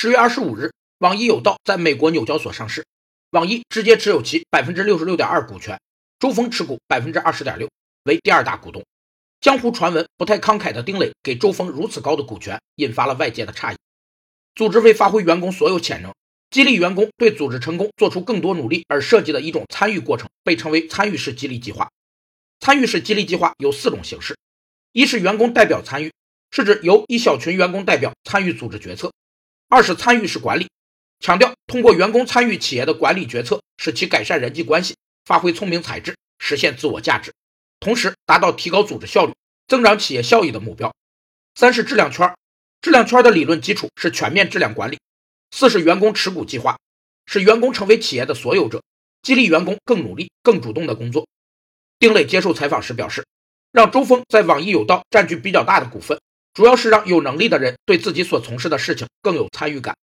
十月二十五日，网易有道在美国纽交所上市，网易直接持有其百分之六十六点二股权，周峰持股百分之二十点六，为第二大股东。江湖传闻不太慷慨的丁磊给周峰如此高的股权，引发了外界的诧异。组织为发挥员工所有潜能，激励员工对组织成功做出更多努力而设计的一种参与过程，被称为参与式激励计划。参与式激励计划有四种形式：一是员工代表参与，是指由一小群员工代表参与组织决策；二是参与式管理，强调通过员工参与企业的管理决策，使其改善人际关系，发挥聪明才智，实现自我价值，同时达到提高组织效率、增长企业效益的目标；三是质量圈，质量圈的理论基础是全面质量管理；四是员工持股计划，使员工成为企业的所有者，激励员工更努力、更主动的工作。丁磊接受采访时表示，让周峰在网易有道占据比较大的股份，主要是让有能力的人对自己所从事的事情更有参与感，